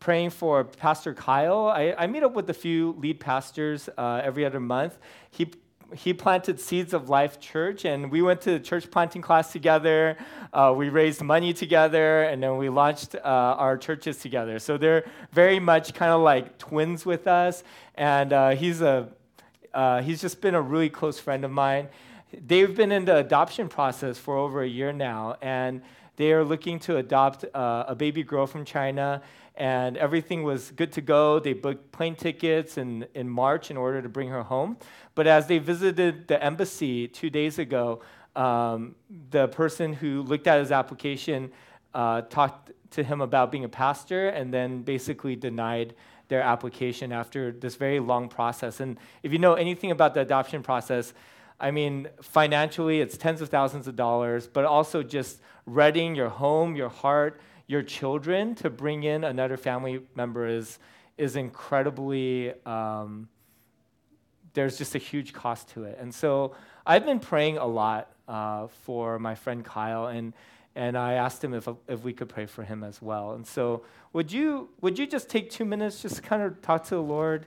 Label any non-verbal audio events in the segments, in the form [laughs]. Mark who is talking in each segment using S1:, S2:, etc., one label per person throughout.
S1: praying for Pastor Kyle. I, I meet up with a few lead pastors uh, every other month. He he planted Seeds of Life Church, and we went to the church planting class together. Uh, we raised money together, and then we launched uh, our churches together. So they're very much kind of like twins with us, and uh, he's a uh, he's just been a really close friend of mine. They've been in the adoption process for over a year now, and they are looking to adopt uh, a baby girl from China and everything was good to go. They booked plane tickets in, in March in order to bring her home. But as they visited the embassy two days ago, um, the person who looked at his application uh, talked to him about being a pastor and then basically denied their application after this very long process. And if you know anything about the adoption process, I mean, financially, it's tens of thousands of dollars, but also just readying your home, your heart, your children to bring in another family member is, is incredibly, um, there's just a huge cost to it. And so I've been praying a lot uh, for my friend Kyle, and, and I asked him if, if we could pray for him as well. And so would you, would you just take two minutes just kind of talk to the Lord,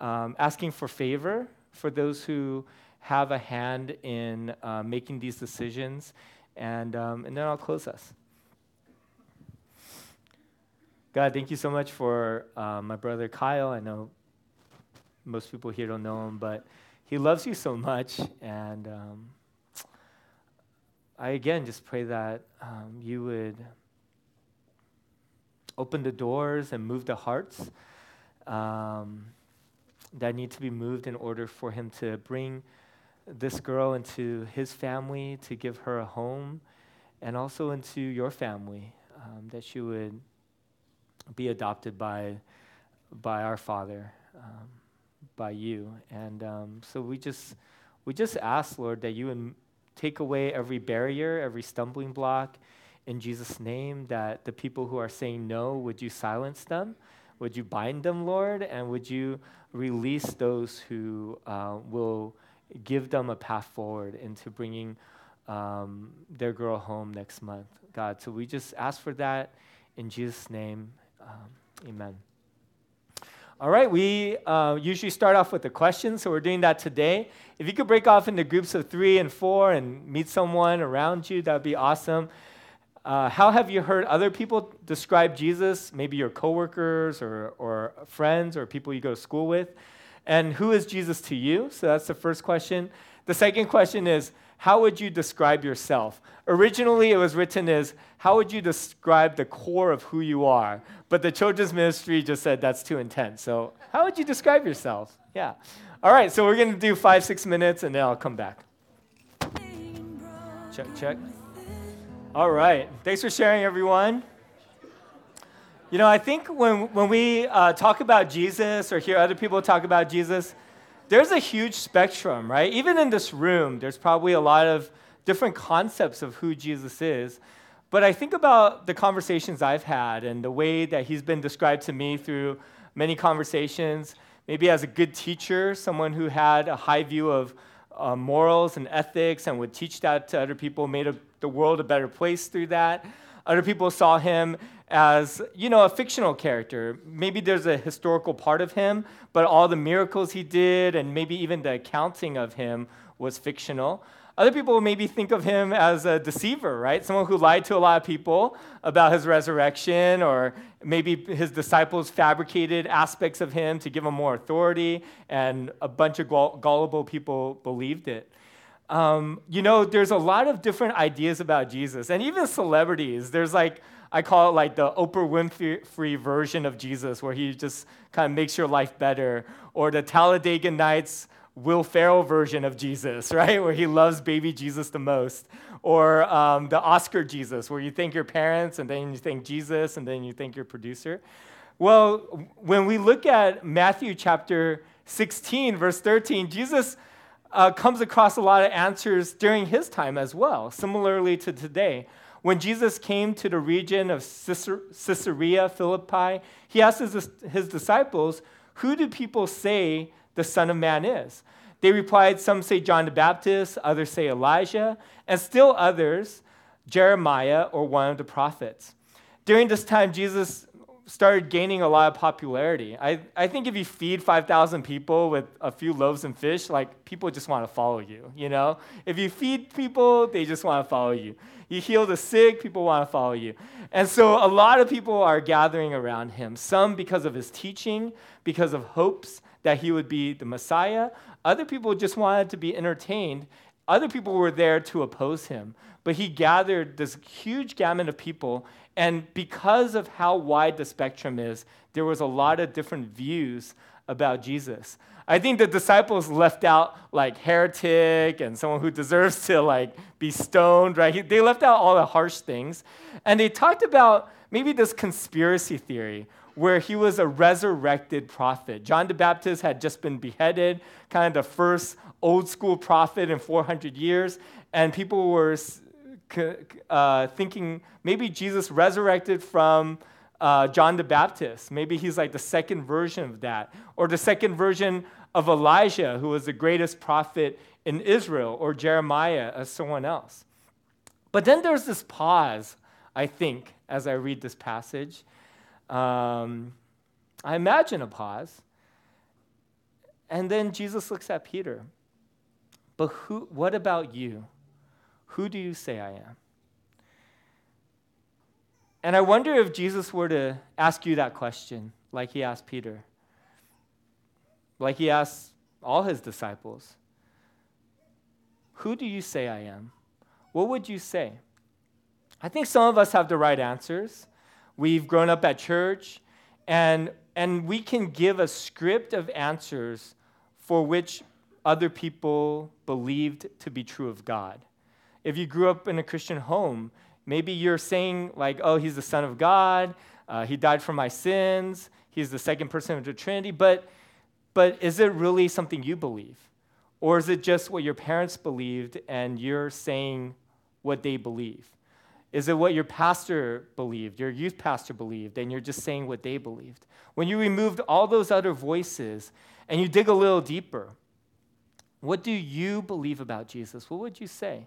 S1: um, asking for favor for those who have a hand in uh, making these decisions? And, um, and then I'll close us. God, thank you so much for uh, my brother Kyle. I know most people here don't know him, but he loves you so much. And um, I again just pray that um, you would open the doors and move the hearts um, that need to be moved in order for him to bring this girl into his family, to give her a home, and also into your family, um, that she would be adopted by, by our Father, um, by you. And um, so we just, we just ask, Lord, that you would take away every barrier, every stumbling block in Jesus' name, that the people who are saying no, would you silence them? Would you bind them, Lord? And would you release those who uh, will give them a path forward into bringing um, their girl home next month, God? So we just ask for that in Jesus' name. Um, amen. All right, we uh, usually start off with a question, so we're doing that today. If you could break off into groups of three and four and meet someone around you, that would be awesome. Uh, how have you heard other people describe Jesus? Maybe your coworkers or, or friends or people you go to school with. And who is Jesus to you? So that's the first question. The second question is, how would you describe yourself? Originally, it was written as, how would you describe the core of who you are? But the children's ministry just said that's too intense. So, how would you describe yourself? Yeah. All right, so we're going to do five, six minutes, and then I'll come back. Check, check. All right. Thanks for sharing, everyone. You know, I think when, when we uh, talk about Jesus or hear other people talk about Jesus, there's a huge spectrum, right? Even in this room, there's probably a lot of different concepts of who Jesus is. But I think about the conversations I've had and the way that he's been described to me through many conversations, maybe as a good teacher, someone who had a high view of uh, morals and ethics and would teach that to other people, made a, the world a better place through that. Other people saw him as, you know, a fictional character. Maybe there's a historical part of him, but all the miracles he did and maybe even the accounting of him was fictional. Other people maybe think of him as a deceiver, right? Someone who lied to a lot of people about his resurrection, or maybe his disciples fabricated aspects of him to give him more authority, and a bunch of gullible people believed it. Um, you know, there's a lot of different ideas about Jesus, and even celebrities. There's like I call it like the Oprah Winfrey version of Jesus, where he just kind of makes your life better, or the Talladega Nights Will Ferrell version of Jesus, [laughs] right, where he loves baby Jesus the most, or um, the Oscar Jesus, where you thank your parents and then you thank Jesus and then you thank your producer. Well, when we look at Matthew chapter 16, verse 13, Jesus uh, comes across a lot of answers during his time as well, similarly to today. When Jesus came to the region of Caesarea Philippi, he asked his, his disciples, Who do people say the Son of Man is? They replied, Some say John the Baptist, others say Elijah, and still others, Jeremiah or one of the prophets. During this time, Jesus started gaining a lot of popularity. I, I think if you feed 5,000 people with a few loaves and fish, like people just want to follow you, you know? If you feed people, they just want to follow you. You heal the sick, people want to follow you. And so a lot of people are gathering around him, some because of his teaching, because of hopes that he would be the Messiah. Other people just wanted to be entertained. Other people were there to oppose him. But he gathered this huge gamut of people and because of how wide the spectrum is, there was a lot of different views about Jesus. I think the disciples left out like heretic and someone who deserves to like be stoned, right? They left out all the harsh things. And they talked about maybe this conspiracy theory where he was a resurrected prophet. John the Baptist had just been beheaded, kind of the first old school prophet in 400 years, and people were uh, thinking maybe Jesus resurrected from uh, John the Baptist. Maybe he's like the second version of that, or the second version of Elijah, who was the greatest prophet in Israel, or Jeremiah as someone else. But then there's this pause, I think, as I read this passage. Um, I imagine a pause. And then Jesus looks at Peter. But who, what about you? Who do you say I am? And I wonder if Jesus were to ask you that question, like he asked Peter, like he asked all his disciples Who do you say I am? What would you say? I think some of us have the right answers. We've grown up at church, and, and we can give a script of answers for which other people believed to be true of God. If you grew up in a Christian home, maybe you're saying, like, oh, he's the Son of God, uh, he died for my sins, he's the second person of the Trinity, but, but is it really something you believe? Or is it just what your parents believed and you're saying what they believe? Is it what your pastor believed, your youth pastor believed, and you're just saying what they believed? When you removed all those other voices and you dig a little deeper, what do you believe about Jesus? What would you say?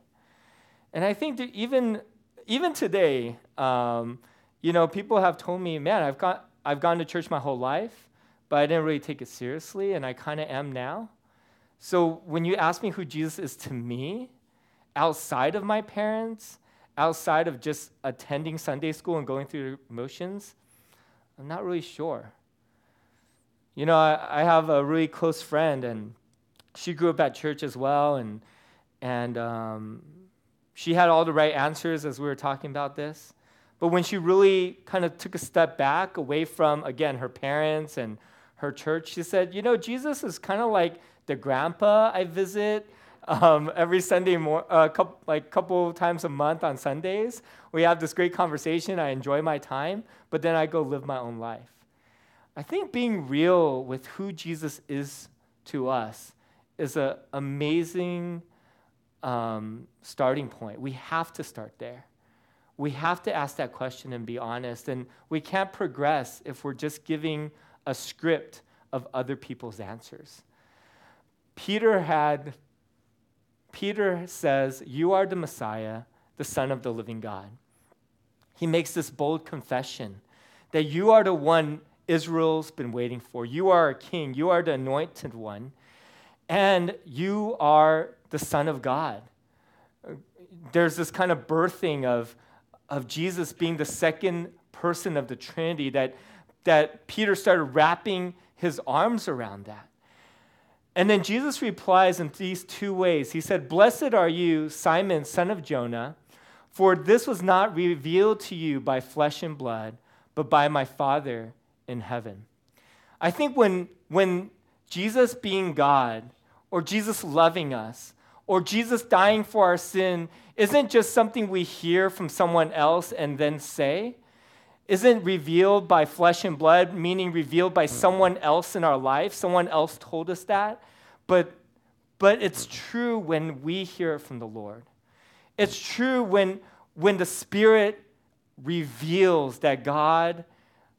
S1: And I think that even, even today, um, you know, people have told me, man, I've, got, I've gone to church my whole life, but I didn't really take it seriously, and I kind of am now. So when you ask me who Jesus is to me, outside of my parents, outside of just attending Sunday school and going through motions, I'm not really sure. You know, I, I have a really close friend, and she grew up at church as well, and and um, she had all the right answers as we were talking about this. But when she really kind of took a step back away from, again, her parents and her church, she said, You know, Jesus is kind of like the grandpa I visit um, every Sunday, more, uh, couple, like couple times a month on Sundays. We have this great conversation. I enjoy my time, but then I go live my own life. I think being real with who Jesus is to us is an amazing um, starting point. We have to start there. We have to ask that question and be honest. And we can't progress if we're just giving a script of other people's answers. Peter had, Peter says, You are the Messiah, the Son of the living God. He makes this bold confession that you are the one Israel's been waiting for. You are a king, you are the anointed one, and you are the Son of God. There's this kind of birthing of, of Jesus being the second person of the Trinity that, that Peter started wrapping his arms around that. And then Jesus replies in these two ways. He said, Blessed are you, Simon, son of Jonah, for this was not revealed to you by flesh and blood, but by my Father in heaven. I think when, when Jesus being God, or Jesus loving us, or Jesus dying for our sin isn't just something we hear from someone else and then say, isn't revealed by flesh and blood, meaning revealed by someone else in our life. Someone else told us that. But, but it's true when we hear it from the Lord. It's true when, when the Spirit reveals that God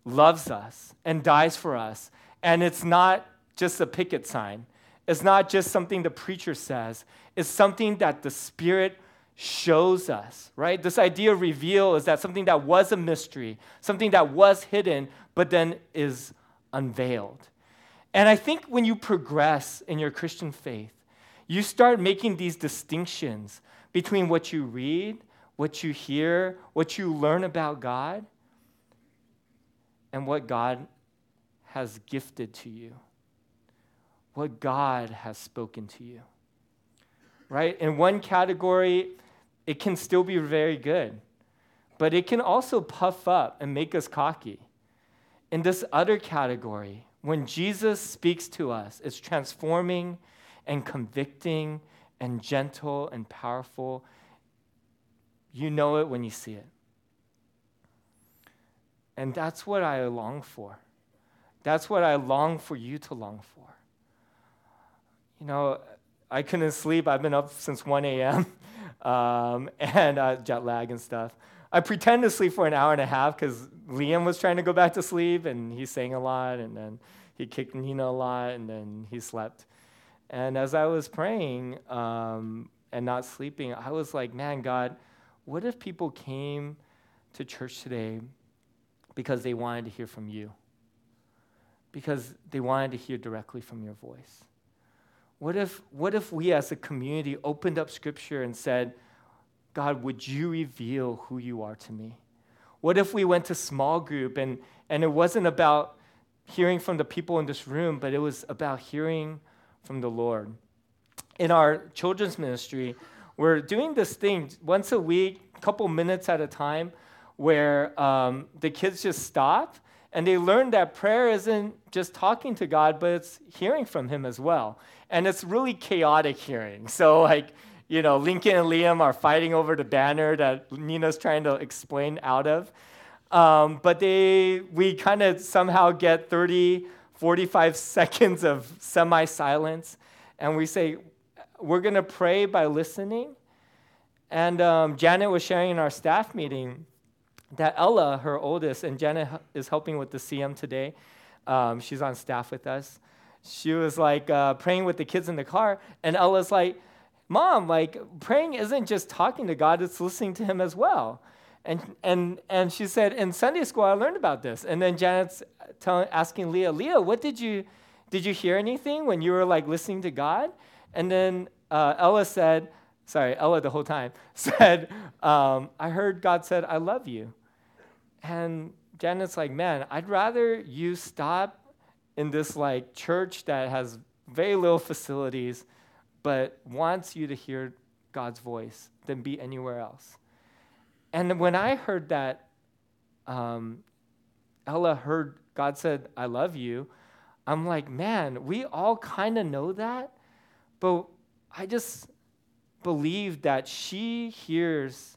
S1: loves us and dies for us. And it's not just a picket sign, it's not just something the preacher says, it's something that the Spirit shows us, right? This idea of reveal is that something that was a mystery, something that was hidden, but then is unveiled. And I think when you progress in your Christian faith, you start making these distinctions between what you read, what you hear, what you learn about God, and what God has gifted to you, what God has spoken to you. Right? In one category, it can still be very good, but it can also puff up and make us cocky. In this other category, when Jesus speaks to us, it's transforming and convicting and gentle and powerful. You know it when you see it. And that's what I long for. That's what I long for you to long for. You know, I couldn't sleep. I've been up since 1 a.m. [laughs] Um, and uh, jet lag and stuff. I pretend to sleep for an hour and a half because Liam was trying to go back to sleep and he sang a lot and then he kicked Nina a lot and then he slept. And as I was praying um, and not sleeping, I was like, man, God, what if people came to church today because they wanted to hear from you? Because they wanted to hear directly from your voice? What if, what if we as a community opened up scripture and said, God, would you reveal who you are to me? What if we went to small group and, and it wasn't about hearing from the people in this room, but it was about hearing from the Lord? In our children's ministry, we're doing this thing once a week, a couple minutes at a time, where um, the kids just stop and they learn that prayer isn't just talking to God, but it's hearing from Him as well. And it's really chaotic hearing. So, like, you know, Lincoln and Liam are fighting over the banner that Nina's trying to explain out of. Um, but they, we kind of somehow get 30, 45 [laughs] seconds of semi silence. And we say, we're going to pray by listening. And um, Janet was sharing in our staff meeting that Ella, her oldest, and Jenna is helping with the CM today. Um, she's on staff with us. She was like uh, praying with the kids in the car, and Ella's like, Mom, like praying isn't just talking to God, it's listening to Him as well. And, and, and she said, In Sunday school, I learned about this. And then Janet's telling, asking Leah, Leah, what did you, did you hear anything when you were like listening to God? And then uh, Ella said, sorry, Ella the whole time, [laughs] said, um, I heard God said, I love you. And Janet's like, man, I'd rather you stop in this like church that has very little facilities, but wants you to hear God's voice than be anywhere else. And when I heard that, um, Ella heard God said, I love you, I'm like, man, we all kind of know that, but I just believe that she hears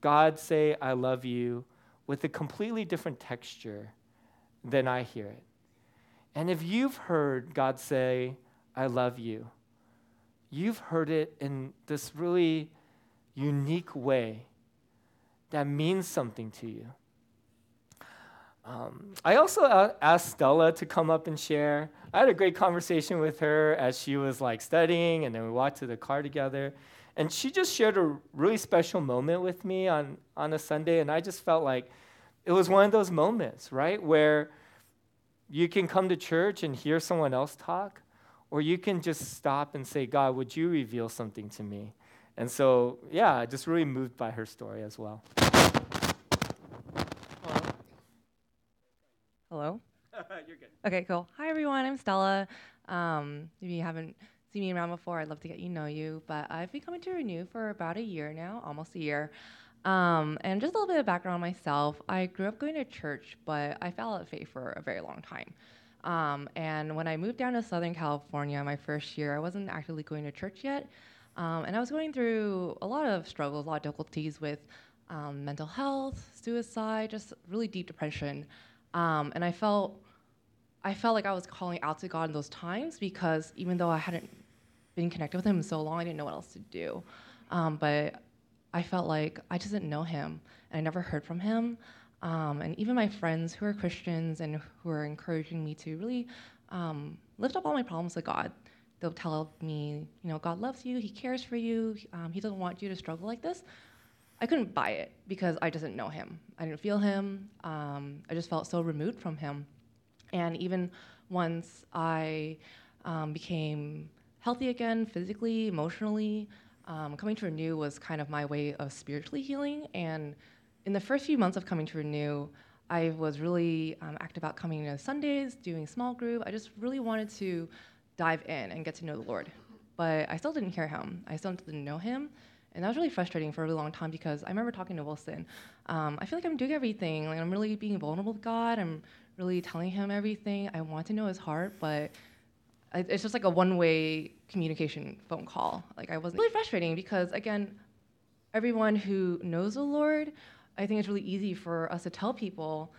S1: God say, I love you with a completely different texture than I hear it. And if you've heard God say, I love you, you've heard it in this really unique way that means something to you. Um, I also asked Stella to come up and share. I had a great conversation with her as she was like studying, and then we walked to the car together. And she just shared a really special moment with me on, on a Sunday, and I just felt like it was one of those moments, right, where you can come to church and hear someone else talk, or you can just stop and say, God, would you reveal something to me? And so, yeah, I just really moved by her story as well.
S2: Hello? [laughs]
S1: You're good.
S2: Okay, cool. Hi, everyone. I'm Stella. Um, if you haven't seen me around before, I'd love to get you know you. But I've been coming to Renew for about a year now, almost a year. Um, and just a little bit of background on myself. I grew up going to church, but I fell out of faith for a very long time. Um, and when I moved down to Southern California my first year, I wasn't actively going to church yet. Um, and I was going through a lot of struggles, a lot of difficulties with um, mental health, suicide, just really deep depression. Um, and I felt, I felt like I was calling out to God in those times because even though I hadn't been connected with Him so long, I didn't know what else to do. Um, but I felt like I just didn't know him and I never heard from him. Um, and even my friends who are Christians and who are encouraging me to really um, lift up all my problems to God, they'll tell me, you know, God loves you, He cares for you, um, He doesn't want you to struggle like this. I couldn't buy it because I just didn't know Him. I didn't feel Him. Um, I just felt so removed from Him. And even once I um, became healthy again, physically, emotionally, um, coming to Renew was kind of my way of spiritually healing. And in the first few months of coming to Renew, I was really um, active about coming to Sundays, doing small group. I just really wanted to dive in and get to know the Lord. But I still didn't hear him. I still didn't know him. And that was really frustrating for a really long time because I remember talking to Wilson. Um, I feel like I'm doing everything. Like I'm really being vulnerable with God. I'm really telling him everything. I want to know his heart, but it's just like a one-way communication phone call. Like I wasn't really frustrating because again, everyone who knows the Lord, I think it's really easy for us to tell people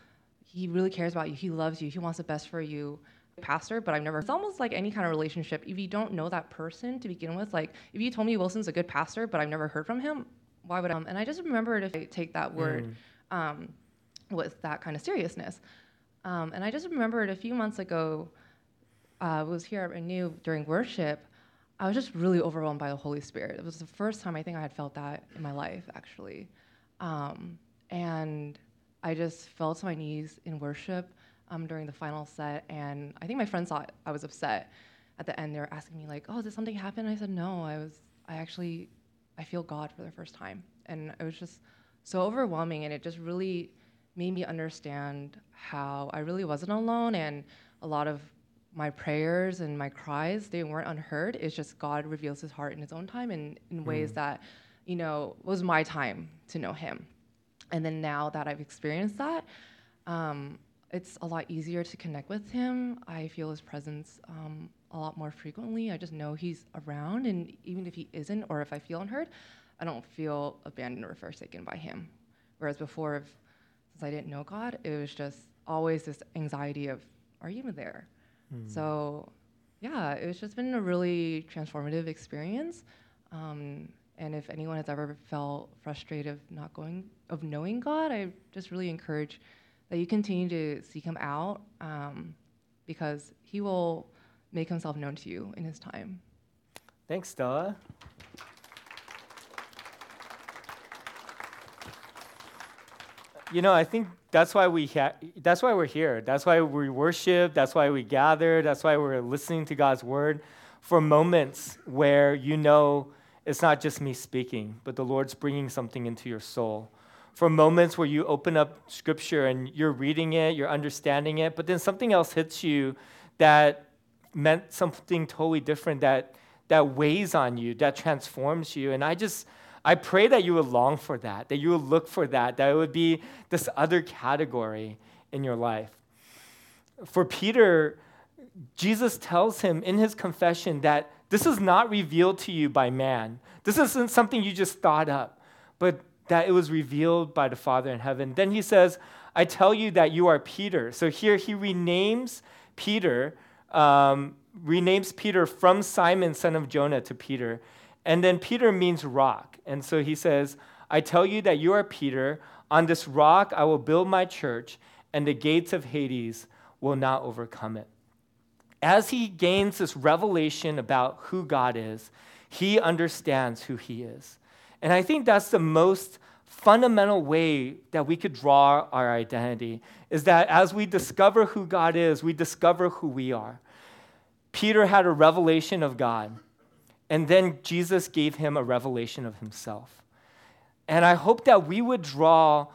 S2: he really cares about you, he loves you, he wants the best for you. Pastor, but I've never. It's almost like any kind of relationship. If you don't know that person to begin with, like if you told me Wilson's a good pastor, but I've never heard from him, why would I? Um, and I just remember to take that word mm. um, with that kind of seriousness. Um, and I just remembered a few months ago, uh, was here at Renew during worship. I was just really overwhelmed by the Holy Spirit. It was the first time I think I had felt that in my life, actually. Um, and I just fell to my knees in worship um, during the final set, and I think my friends thought I was upset. At the end, they were asking me like, "Oh, did something happen?" I said, "No, I was. I actually, I feel God for the first time," and it was just so overwhelming, and it just really made me understand how I really wasn't alone, and a lot of my prayers and my cries they weren't unheard. It's just God reveals His heart in His own time, and in mm. ways that, you know, was my time to know Him. And then now that I've experienced that, um, it's a lot easier to connect with him. I feel his presence um, a lot more frequently. I just know he's around, and even if he isn't, or if I feel unheard, I don't feel abandoned or forsaken by him. Whereas before, if, since I didn't know God, it was just always this anxiety of, are you even there? Mm. So, yeah, it's just been a really transformative experience. Um, and if anyone has ever felt frustrated of not going, of knowing God, I just really encourage that you continue to seek him out um, because he will make himself known to you in his time.
S1: Thanks, Stella. You know, I think that's why we ha- that's why we're here. That's why we worship. That's why we gather. That's why we're listening to God's word for moments where you know it's not just me speaking, but the Lord's bringing something into your soul for moments where you open up scripture and you're reading it, you're understanding it, but then something else hits you that meant something totally different that that weighs on you, that transforms you. And I just I pray that you would long for that, that you would look for that, that it would be this other category in your life. For Peter, Jesus tells him in his confession that this is not revealed to you by man. This isn't something you just thought up, but that it was revealed by the Father in heaven. Then he says, I tell you that you are Peter. So here he renames Peter, um, renames Peter from Simon, son of Jonah, to Peter. And then Peter means rock. And so he says, I tell you that you are Peter. On this rock I will build my church, and the gates of Hades will not overcome it. As he gains this revelation about who God is, he understands who he is. And I think that's the most fundamental way that we could draw our identity is that as we discover who God is, we discover who we are. Peter had a revelation of God, and then Jesus gave him a revelation of himself. And I hope that we would draw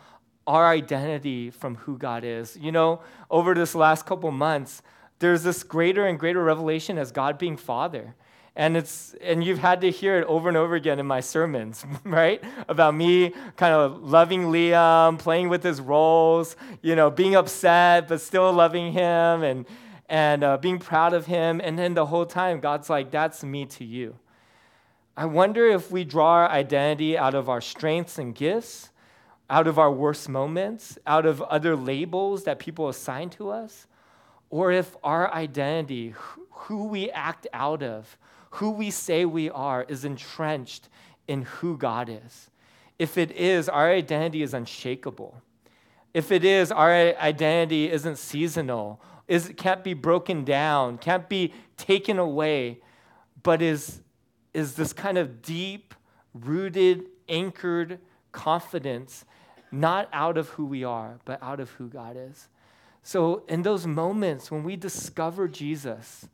S1: our identity from who God is. You know, over this last couple months, there's this greater and greater revelation as God being Father and it's and you've had to hear it over and over again in my sermons [laughs] right about me kind of loving liam playing with his roles you know being upset but still loving him and and uh, being proud of him and then the whole time god's like that's me to you i wonder if we draw our identity out of our strengths and gifts out of our worst moments out of other labels that people assign to us or if our identity who we act out of who we say we are is entrenched in who God is. If it is, our identity is unshakable. If it is, our identity isn't seasonal, is, can't be broken down, can't be taken away. but is, is this kind of deep, rooted, anchored confidence, not out of who we are, but out of who God is. So, in those moments when we discover Jesus,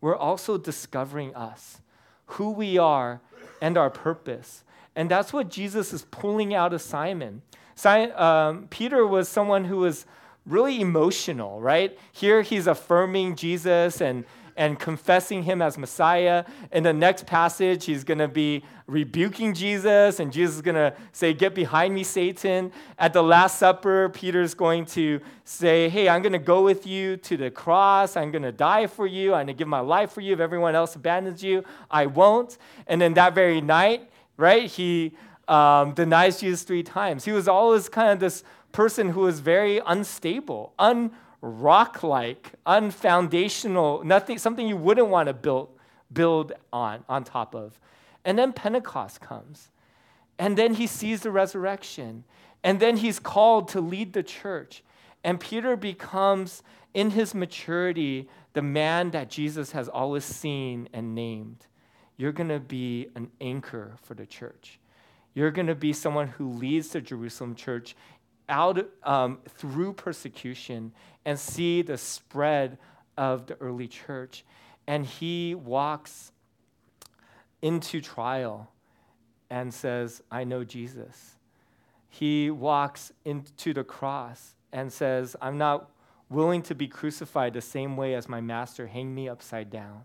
S1: we're also discovering us, who we are, and our purpose. And that's what Jesus is pulling out of Simon. Simon um, Peter was someone who was really emotional, right? Here he's affirming Jesus and and confessing him as Messiah. In the next passage, he's going to be rebuking Jesus, and Jesus is going to say, Get behind me, Satan. At the Last Supper, Peter's going to say, Hey, I'm going to go with you to the cross. I'm going to die for you. I'm going to give my life for you. If everyone else abandons you, I won't. And then that very night, right, he um, denies Jesus three times. He was always kind of this person who was very unstable, un rock like, unfoundational, nothing, something you wouldn't want to build, build on, on top of. And then Pentecost comes. And then he sees the resurrection. And then he's called to lead the church. And Peter becomes, in his maturity, the man that Jesus has always seen and named. You're going to be an anchor for the church. You're going to be someone who leads the Jerusalem church out um, through persecution and see the spread of the early church. And he walks into trial and says, I know Jesus. He walks into the cross and says, I'm not willing to be crucified the same way as my master, hang me upside down.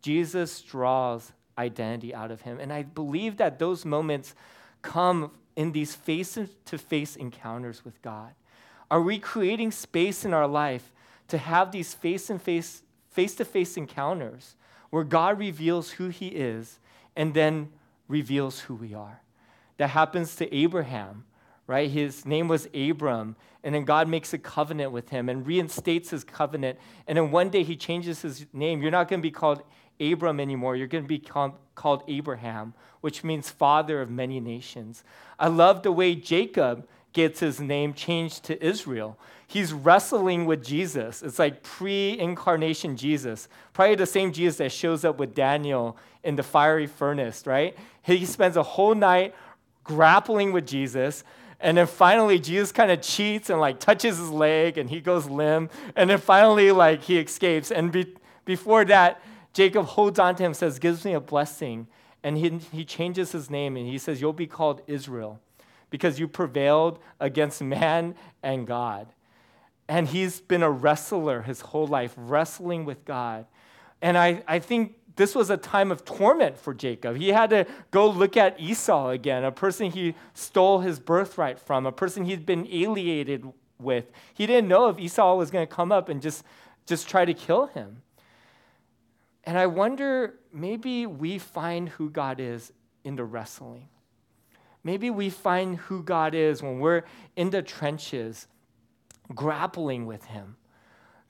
S1: Jesus draws identity out of him. And I believe that those moments come in these face to face encounters with God? Are we creating space in our life to have these face to face encounters where God reveals who he is and then reveals who we are? That happens to Abraham, right? His name was Abram, and then God makes a covenant with him and reinstates his covenant. And then one day he changes his name. You're not going to be called Abram anymore. You're going to be called, Abraham, which means father of many nations. I love the way Jacob gets his name changed to Israel. He's wrestling with Jesus. It's like pre incarnation Jesus, probably the same Jesus that shows up with Daniel in the fiery furnace, right? He spends a whole night grappling with Jesus. And then finally, Jesus kind of cheats and like touches his leg and he goes limp. And then finally, like he escapes. And be- before that, Jacob holds on to him, says, gives me a blessing. And he, he changes his name and he says, You'll be called Israel because you prevailed against man and God. And he's been a wrestler his whole life, wrestling with God. And I, I think this was a time of torment for Jacob. He had to go look at Esau again, a person he stole his birthright from, a person he'd been alienated with. He didn't know if Esau was going to come up and just, just try to kill him. And I wonder maybe we find who God is in the wrestling. Maybe we find who God is when we're in the trenches, grappling with Him,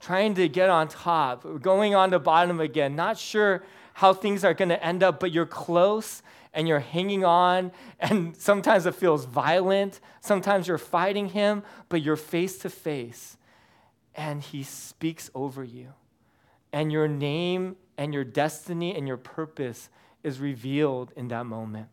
S1: trying to get on top, going on the bottom again, not sure how things are going to end up, but you're close and you're hanging on. And sometimes it feels violent. Sometimes you're fighting Him, but you're face to face. And He speaks over you. And your name and your destiny and your purpose is revealed in that moment.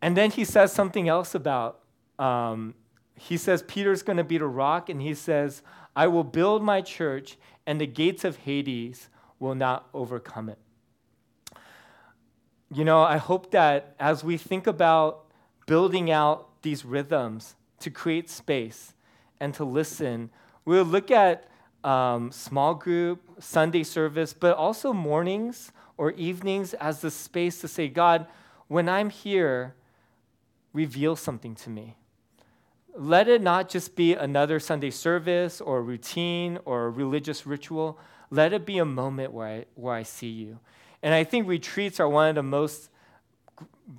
S1: And then he says something else about, um, he says, Peter's going to be the rock, and he says, I will build my church, and the gates of Hades will not overcome it. You know, I hope that as we think about building out these rhythms to create space and to listen, we'll look at um, small group, Sunday service, but also mornings or evenings as the space to say, God, when I'm here, reveal something to me. Let it not just be another Sunday service or routine or religious ritual. Let it be a moment where I, where I see you. And I think retreats are one of the most,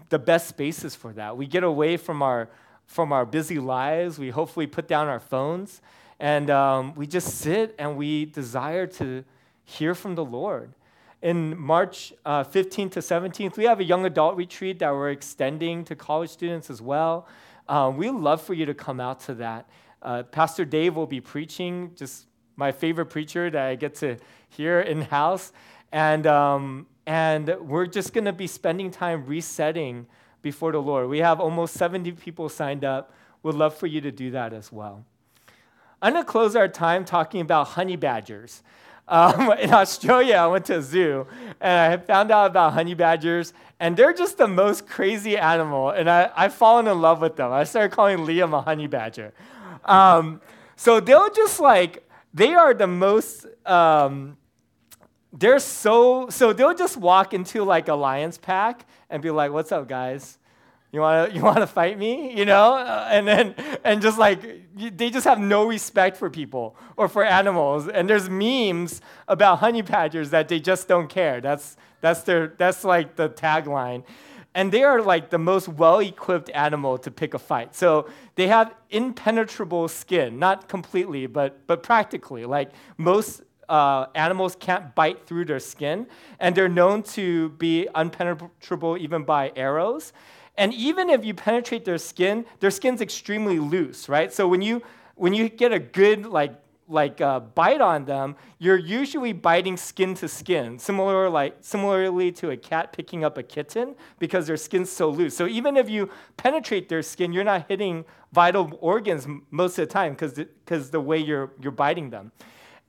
S1: the best spaces for that. We get away from our, from our busy lives. We hopefully put down our phones and um, we just sit and we desire to hear from the Lord. In March uh, 15th to 17th, we have a young adult retreat that we're extending to college students as well. Um, we'd love for you to come out to that. Uh, Pastor Dave will be preaching, just my favorite preacher that I get to hear in house. And, um, and we're just going to be spending time resetting before the Lord. We have almost 70 people signed up. We'd love for you to do that as well. I'm going to close our time talking about honey badgers. Um, [laughs] in Australia, I went to a zoo and I found out about honey badgers, and they're just the most crazy animal. And I, I've fallen in love with them. I started calling Liam a honey badger. Um, so they'll just like, they are the most, um, they're so, so they'll just walk into like a lion's pack and be like, what's up, guys? You want to you want to fight me, you know? Uh, and then and just like they just have no respect for people or for animals. And there's memes about honey badgers that they just don't care. That's that's their that's like the tagline. And they are like the most well-equipped animal to pick a fight. So they have impenetrable skin, not completely, but but practically. Like most uh, animals can't bite through their skin, and they're known to be unpenetrable even by arrows. And even if you penetrate their skin, their skin's extremely loose, right? So when you when you get a good like like uh, bite on them, you're usually biting skin to skin, similar like similarly to a cat picking up a kitten because their skin's so loose. So even if you penetrate their skin, you're not hitting vital organs most of the time because because the way you're you're biting them.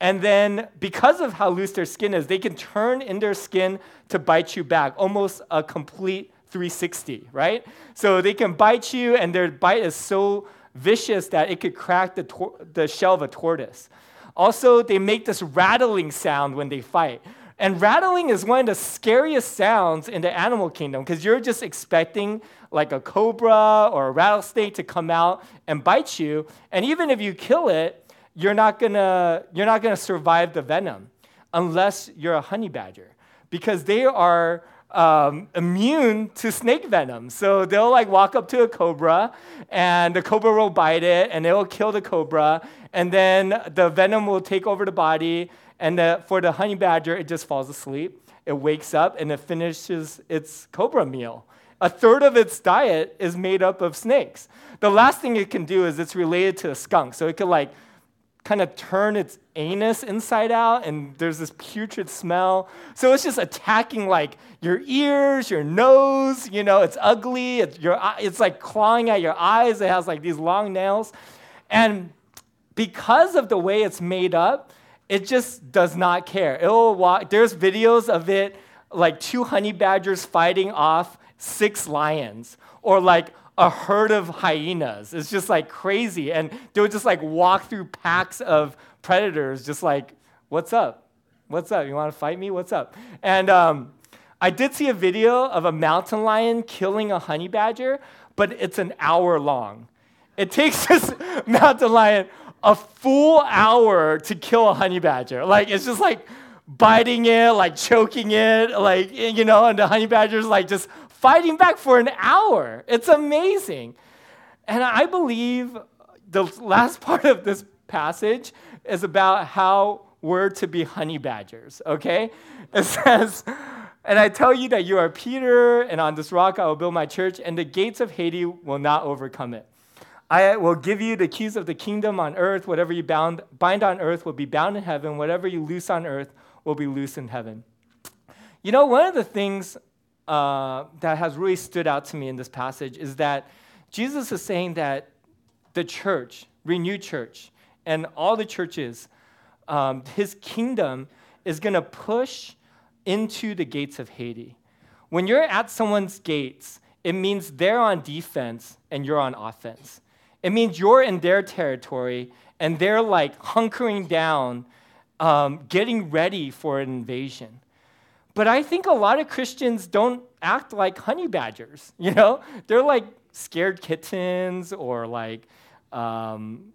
S1: And then because of how loose their skin is, they can turn in their skin to bite you back, almost a complete 360, right? So they can bite you, and their bite is so vicious that it could crack the, tor- the shell of a tortoise. Also, they make this rattling sound when they fight. And rattling is one of the scariest sounds in the animal kingdom because you're just expecting like a cobra or a rattlesnake to come out and bite you. And even if you kill it, you're not gonna, you're not gonna survive the venom unless you're a honey badger because they are um, immune to snake venom. So they'll like walk up to a cobra and the cobra will bite it and it will kill the cobra. And then the venom will take over the body. And the, for the honey badger, it just falls asleep. It wakes up and it finishes its cobra meal. A third of its diet is made up of snakes. The last thing it can do is it's related to a skunk. So it can like kind of turn its anus inside out and there's this putrid smell. So it's just attacking like your ears, your nose, you know, it's ugly. It's, your, it's like clawing at your eyes. It has like these long nails. And because of the way it's made up, it just does not care. It'll walk, there's videos of it like two honey badgers fighting off six lions or like a herd of hyenas. It's just like crazy. And they would just like walk through packs of predators, just like, what's up? What's up? You want to fight me? What's up? And um, I did see a video of a mountain lion killing a honey badger, but it's an hour long. It takes [laughs] this mountain lion a full hour to kill a honey badger. Like, it's just like, biting it, like choking it, like, you know, and the honey badger's like just fighting back for an hour. It's amazing. And I believe the last [laughs] part of this passage is about how we're to be honey badgers, okay? It [laughs] says, and I tell you that you are Peter, and on this rock I will build my church, and the gates of Hades will not overcome it. I will give you the keys of the kingdom on earth. Whatever you bound, bind on earth will be bound in heaven. Whatever you loose on earth will be loose in heaven. You know, one of the things uh, that has really stood out to me in this passage is that Jesus is saying that the church, renewed church, and all the churches, um, his kingdom is going to push into the gates of Hades. When you're at someone's gates, it means they're on defense and you're on offense. It means you're in their territory and they're like hunkering down, um, getting ready for an invasion. But I think a lot of Christians don't act like honey badgers, [laughs] you know? They're like scared kittens or like, um,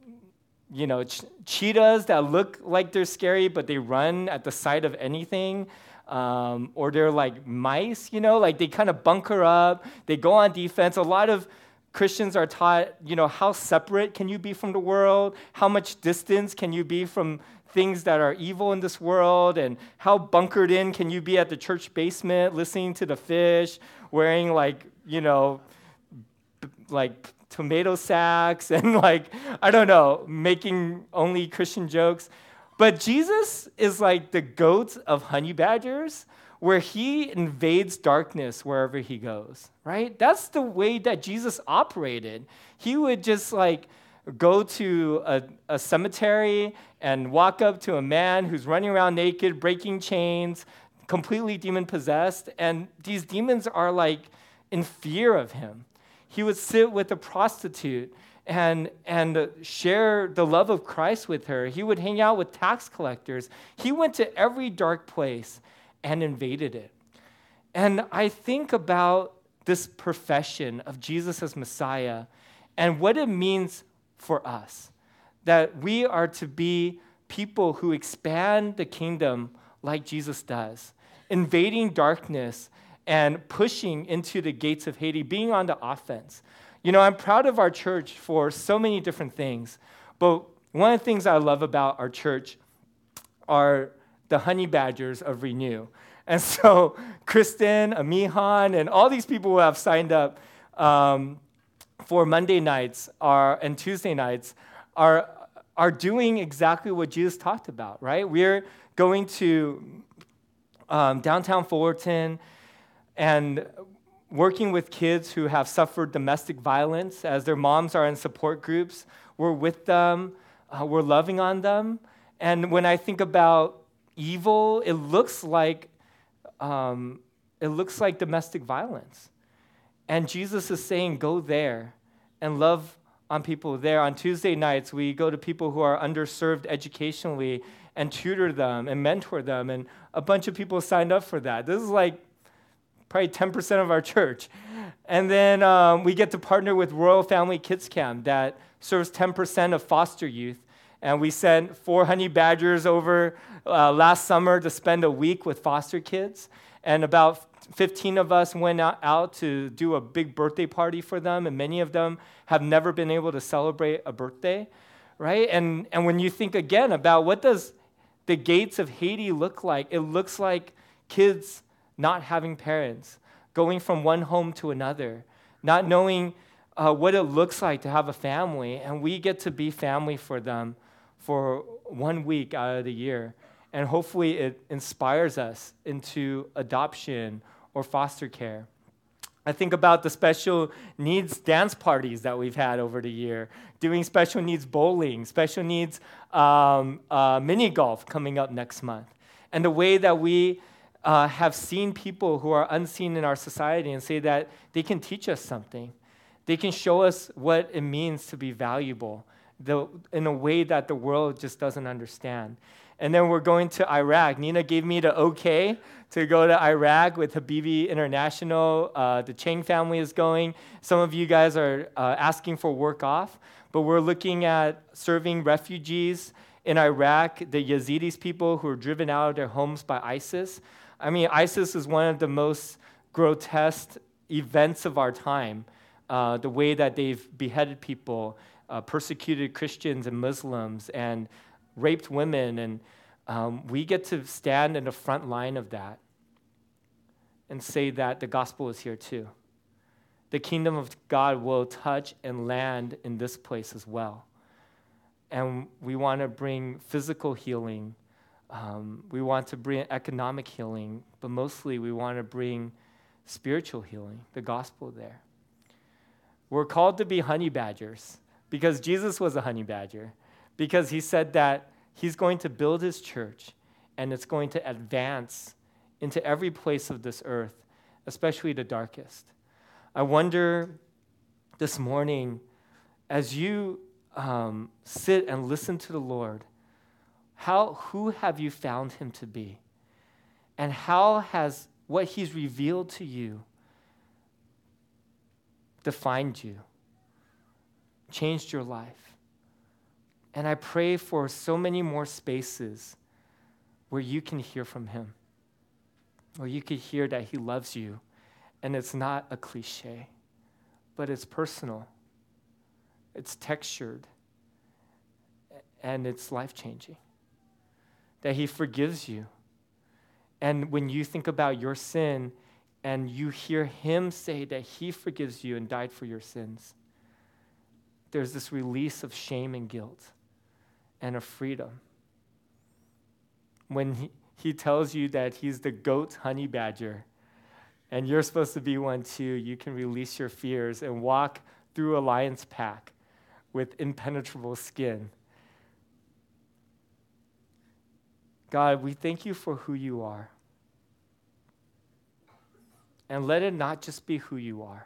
S1: you know, ch- cheetahs that look like they're scary, but they run at the sight of anything. Um, or they're like mice, you know, like they kind of bunker up, they go on defense. A lot of Christians are taught, you know, how separate can you be from the world? How much distance can you be from things that are evil in this world? And how bunkered in can you be at the church basement listening to the fish wearing like you know like tomato sacks [laughs] and like i don't know making only christian jokes? But Jesus is like the goat of honey badgers, where he invades darkness wherever he goes, right? That's the way that Jesus operated. He would just like go to a, a cemetery and walk up to a man who's running around naked, breaking chains, completely demon possessed, and these demons are like in fear of him. He would sit with a prostitute and, and share the love of Christ with her. He would hang out with tax collectors. He went to every dark place and invaded it. And I think about this profession of Jesus as Messiah and what it means for us that we are to be people who expand the kingdom like Jesus does, invading darkness and pushing into the gates of Hades, being on the offense. You know, I'm proud of our church for so many different things, but one of the things I love about our church are the honey badgers of Renew. And [laughs] so, Kristen, Amihan, and all these people who have signed up um, for Monday nights are, and Tuesday nights are, are doing exactly what Jesus talked about, right? We're going to um, downtown Fullerton and working with kids who have suffered domestic violence as their moms are in support groups. We're with them, uh, we're loving on them. And when I think about evil, it looks like um, it looks like domestic violence. And Jesus is saying, go there and love on people there. On Tuesday nights, we go to people who are underserved educationally and tutor them and mentor them. And a bunch of people signed up for that. This is like probably 10% of our church. And then um, we get to partner with Royal Family Kids Camp that serves 10% of foster youth. And we sent four honey badgers over uh, last summer to spend a week with foster kids. And about 15 of us went out to do a big birthday party for them. And many of them have never been able to celebrate a birthday, right? And, and when you think again about what does the gates of Hades look like, it looks like kids not having parents, going from one home to another, not knowing uh, what it looks like to have a family, and we get to be family for them for one week out of the year. And hopefully, it inspires us into adoption or foster care. I think about the special needs dance parties that we've had over the year, doing special needs bowling, special needs um, uh, mini golf coming up next month, and the way that we uh, have seen people who are unseen in our society and say that they can teach us something. They can show us what it means to be valuable the, in a way that the world just doesn't understand. And then we're going to Iraq. Nina gave me the okay to go to Iraq with Habibi International. Uh, the Chang family is going. Some of you guys are uh, asking for work off, but we're looking at serving refugees in Iraq, the Yazidis people who are driven out of their homes by ISIS. I mean, ISIS is one of the most grotesque events of our time. Uh, the way that they've beheaded people, uh, persecuted Christians and Muslims, and raped women. And um, we get to stand in the front line of that and say that the gospel is here too. The kingdom of God will touch and land in this place as well. And we want to bring physical healing um, we want to bring economic healing, but mostly we want to bring spiritual healing, the gospel there. We're called to be honey badgers because Jesus was a honey badger, because he said that he's going to build his church and it's going to advance into every place of this earth, especially the darkest. I wonder this morning, as you um, sit and listen to the Lord, how, who have you found him to be? And how has what he's revealed to you defined you, changed your life? And I pray for so many more spaces where you can hear from him, where you can hear that he loves you. And it's not a cliche, but it's personal, it's textured, and it's life changing that He forgives you. And when you think about your sin and you hear Him say that He forgives you and died for your sins, there's this release of shame and guilt and of freedom. when he, he tells you that he's the goat honey badger and you're supposed to be one too, you can release your fears and walk through a lion's pack with impenetrable skin. God, we thank you for who you are. And let it not just be who you are.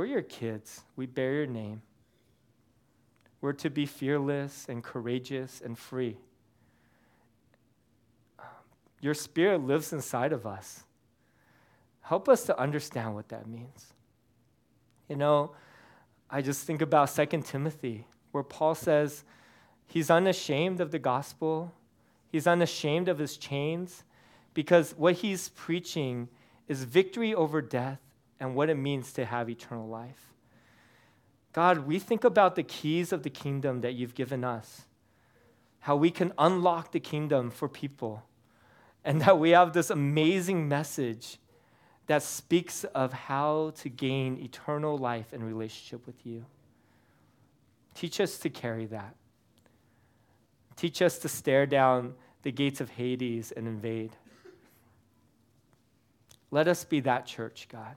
S1: We're your kids, we bear your name. We're to be fearless and courageous and free. Um, your spirit lives inside of us. Help us to understand what that means. You know, I just think about 2 Timothy, where Paul says he's unashamed of the gospel, he's unashamed of his chains, because what he's preaching is victory over death and what it means to have eternal life. God, we think about the keys of the kingdom that you've given us, how we can unlock the kingdom for people, and that we have this amazing message that speaks of how to gain eternal life in relationship with you. Teach us to carry that. Teach us to stare down the gates of Hades and invade. Let us be that church, God.